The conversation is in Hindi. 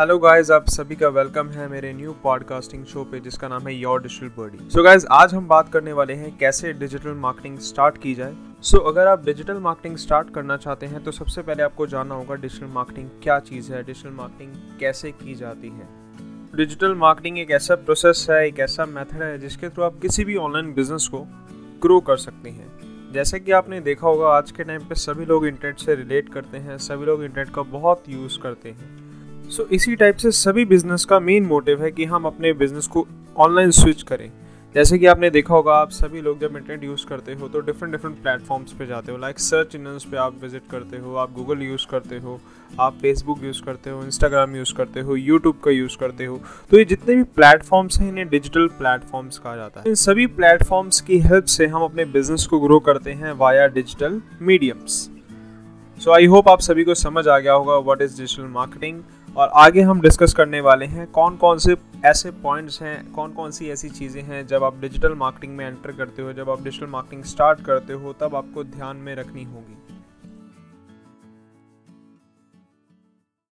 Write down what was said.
हेलो गाइस आप सभी का वेलकम है मेरे न्यू पॉडकास्टिंग शो पे जिसका नाम है your digital birdie so guys आज हम बात करने वाले हैं कैसे डिजिटल मार्केटिंग स्टार्ट की जाए. सो so, अगर आप डिजिटल मार्केटिंग स्टार्ट करना चाहते हैं तो सबसे पहले आपको जानना होगा डिजिटल मार्केटिंग क्या चीज़ है डिजिटल मार्केटिंग कैसे की जाती है. डिजिटल मार्केटिंग एक ऐसा प्रोसेस है एक ऐसा मेथड है जिसके थ्रू आप किसी भी ऑनलाइन बिज़नेस को ग्रो कर सकते हैं. जैसे कि आपने देखा होगा आज के टाइम पे सभी लोग इंटरनेट से रिलेट करते हैं सभी लोग इंटरनेट का बहुत यूज़ करते हैं. सो so, इसी टाइप से सभी बिज़नेस का मेन मोटिव है कि हम अपने बिज़नेस को ऑनलाइन स्विच करें। जैसे कि आपने देखा होगा आप सभी लोग जब इंटरनेट यूज़ करते हो तो डिफरेंट डिफरेंट प्लेटफॉर्म्स पे जाते हो। लाइक सर्च इंजन पे आप विज़िट करते हो आप गूगल यूज़ करते हो आप फेसबुक यूज़ करते हो इंस्टाग्राम यूज़ करते हो यूट्यूब का यूज़ करते हो। तो ये जितने भी प्लेटफॉर्म्स हैं इन्हें डिजिटल प्लेटफॉर्म्स कहा जाता है। इन सभी प्लेटफॉर्म्स की हेल्प से हम अपने बिज़नेस को ग्रो करते हैं via digital mediums so I hope आप सभी को समझ आ गया होगा व्हाट इज़ डिजिटल मार्केटिंग और आगे हम डिस्कस करने वाले हैं कौन कौन से ऐसे पॉइंट्स हैं कौन कौन सी ऐसी चीज़ें हैं जब आप डिजिटल मार्केटिंग में एंटर करते हो, जब आप डिजिटल मार्केटिंग स्टार्ट करते हो, तब आपको ध्यान में रखनी होगी।